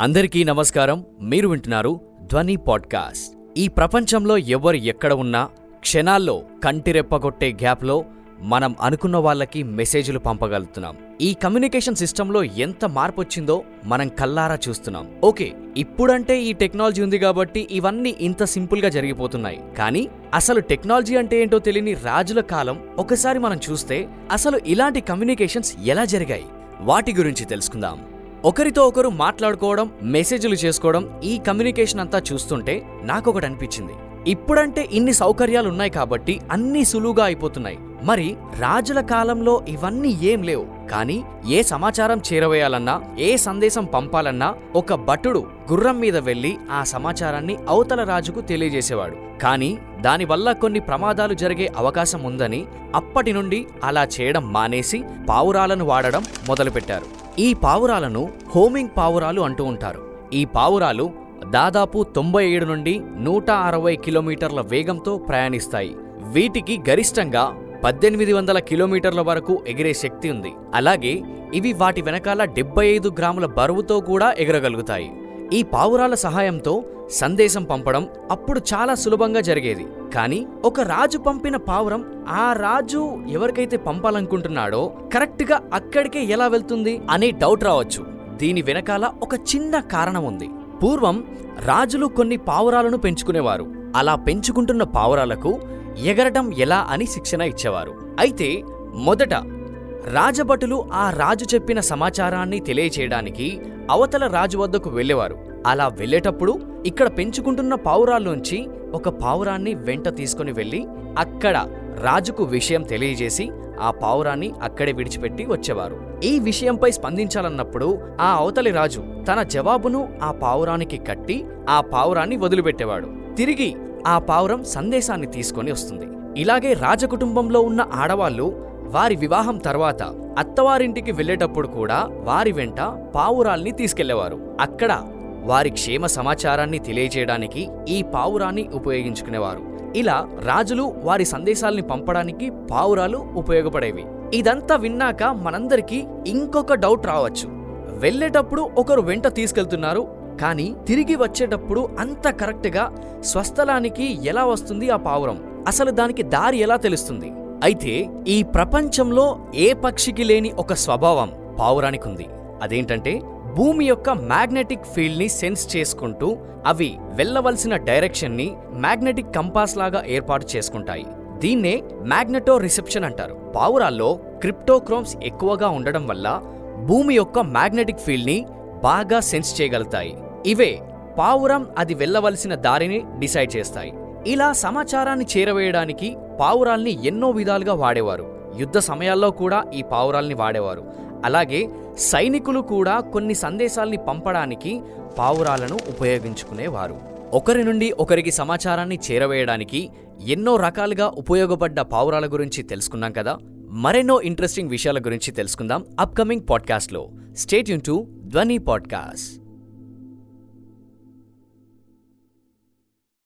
అందరికీ నమస్కారం. మీరు వింటున్నారు ధ్వని పాడ్కాస్ట్. ఈ ప్రపంచంలో ఎవరు ఎక్కడ ఉన్నా క్షణాల్లో కంటిరెప్పగొట్టే గ్యాప్లో మనం అనుకున్న వాళ్ళకి మెసేజ్లు పంపగలుగుతున్నాం. ఈ కమ్యూనికేషన్ సిస్టంలో ఎంత మార్పు వచ్చిందో మనం కల్లారా చూస్తున్నాం. ఓకే ఇప్పుడంటే ఈ టెక్నాలజీ ఉంది కాబట్టి ఇవన్నీ ఇంత సింపుల్గా జరిగిపోతున్నాయి. కానీ అసలు టెక్నాలజీ అంటే ఏంటో తెలియని రాజుల కాలం ఒకసారి మనం చూస్తే అసలు ఇలాంటి కమ్యూనికేషన్స్ ఎలా జరిగాయి? వాటి గురించి తెలుసుకుందాం. ఒకరితో ఒకరు మాట్లాడుకోవడం మెసేజ్లు చేసుకోవడం ఈ కమ్యూనికేషన్ అంతా చూస్తుంటే నాకొకటి అనిపించింది. ఇప్పుడంటే ఇన్ని సౌకర్యాలు ఉన్నాయి కాబట్టి అన్నీ సులువుగా అయిపోతున్నాయి. మరి రాజుల కాలంలో ఇవన్నీ ఏం లేవు. కానీ ఏ సమాచారం చేరవేయాలన్నా ఏ సందేశం పంపాలన్నా ఒక భటుడు గుర్రం మీద వెళ్ళి ఆ సమాచారాన్ని అవతల రాజుకు తెలియజేసేవాడు. కానీ దానివల్ల కొన్ని ప్రమాదాలు జరిగే అవకాశం ఉందని అప్పటి నుండి అలా చేయడం మానేసి పావురాలను వాడడం మొదలుపెట్టారు. ఈ పావురాలను హోమింగ్ పావురాలు అంటూ ఉంటారు. ఈ పావురాలు దాదాపు తొంభై ఏడు నుండి నూట అరవై కిలోమీటర్ల వేగంతో ప్రయాణిస్తాయి. వీటికి గరిష్టంగా పద్దెనిమిది వందల కిలోమీటర్ల వరకు ఎగిరే శక్తి ఉంది. అలాగే ఇవి వాటి వెనకాల డెబ్బై ఐదు గ్రాముల బరువుతో కూడా ఎగరగలుగుతాయి. ఈ పావురాల సహాయంతో సందేశం పంపడం అప్పుడు చాలా సులభంగా జరిగేది. కానీ ఒక రాజు పంపిన పావురం ఆ రాజు ఎవరికైతే పంపాలనుకుంటున్నాడో కరెక్ట్గా అక్కడికే ఎలా వెళ్తుంది అనే డౌట్ రావచ్చు. దీని వెనకాల ఒక చిన్న కారణం ఉంది. పూర్వం రాజులు కొన్ని పావురాలను పెంచుకునేవారు. అలా పెంచుకుంటున్న పావురాలకు ఎగరటం ఎలా అని శిక్షణ ఇచ్చేవారు. అయితే మొదట రాజభటులు ఆ రాజు చెప్పిన సమాచారాన్ని తెలియచేయడానికి అవతల రాజు వద్దకు వెళ్ళేవారు. అలా వెళ్ళేటప్పుడు ఇక్కడ పెంచుకుంటున్న పావురాల్లోంచి ఒక పావురాన్ని వెంట తీసుకుని వెళ్ళి అక్కడ రాజుకు విషయం తెలియజేసి ఆ పావురాన్ని అక్కడే విడిచిపెట్టి వచ్చేవారు. ఈ విషయంపై స్పందించాలన్నప్పుడు ఆ అవతలి రాజు తన జవాబును ఆ పావురానికి కట్టి ఆ పావురాన్ని వదిలిపెట్టేవాడు. తిరిగి ఆ పావురం సందేశాన్ని తీసుకొని వస్తుంది. ఇలాగే రాజకుటుంబంలో ఉన్న ఆడవాళ్ళు వారి వివాహం తర్వాత అత్తవారింటికి వెళ్ళేటప్పుడు కూడా వారి వెంట పావురాల్ని తీసుకెళ్ళేవారు. అక్కడ వారి క్షేమ సమాచారాన్ని తెలియజేయడానికి ఈ పావురాన్ని ఉపయోగించుకునేవారు. ఇలా రాజులు వారి సందేశాల్ని పంపడానికి పావురాలు ఉపయోగపడేవి. ఇదంతా విన్నాక మనందరికీ ఇంకొక డౌట్ రావచ్చు. వెళ్ళేటప్పుడు ఒకరు వెంట తీసుకెళ్తున్నారు కానీ తిరిగి వచ్చేటప్పుడు అంత కరెక్ట్గా స్వస్థలానికి ఎలా వస్తుంది ఆ పావురం? అసలు దానికి దారి ఎలా తెలుస్తుంది? అయితే ఈ ప్రపంచంలో ఏ పక్షికి లేని ఒక స్వభావం పావురానికి ఉంది అదేంటంటే భూమి యొక్క మ్యాగ్నెటిక్ ఫీల్డ్ని సెన్స్ చేసుకుంటూ అవి వెళ్ళవలసిన డైరెక్షన్ని మ్యాగ్నెటిక్ కంపాస్ లాగా ఏర్పాటు చేసుకుంటాయి. దీన్నే మ్యాగ్నెటో రిసెప్షన్ అంటారు. పావురాల్లో క్రిప్టోక్రోమ్స్ ఎక్కువగా ఉండడం వల్ల భూమి యొక్క మ్యాగ్నెటిక్ ఫీల్డ్ని బాగా సెన్స్ చేయగలుగుతాయి. ఇవే పావురం అది వెళ్ళవలసిన దారిని డిసైడ్ చేస్తాయి. ఇలా సమాచారాన్ని చేరవేయడానికి పావురాల్ని ఎన్నో విధాలుగా వాడేవారు. యుద్ధ సమయాల్లో కూడా ఈ పావురాల్ని వాడేవారు. అలాగే సైనికులు కూడా కొన్ని సందేశాల్ని పంపడానికి పావురాలను ఉపయోగించుకునేవారు. ఒకరి నుండి ఒకరికి సమాచారాన్ని చేరవేయడానికి ఎన్నో రకాలుగా ఉపయోగపడ్డ పావురాల గురించి తెలుసుకున్నాం కదా? మరెన్నో ఇంట్రెస్టింగ్ విషయాల గురించి తెలుసుకుందాం అప్కమింగ్ పాడ్కాస్ట్లో. స్టేట్ యూన్ టు ధ్వని పాడ్కాస్ట్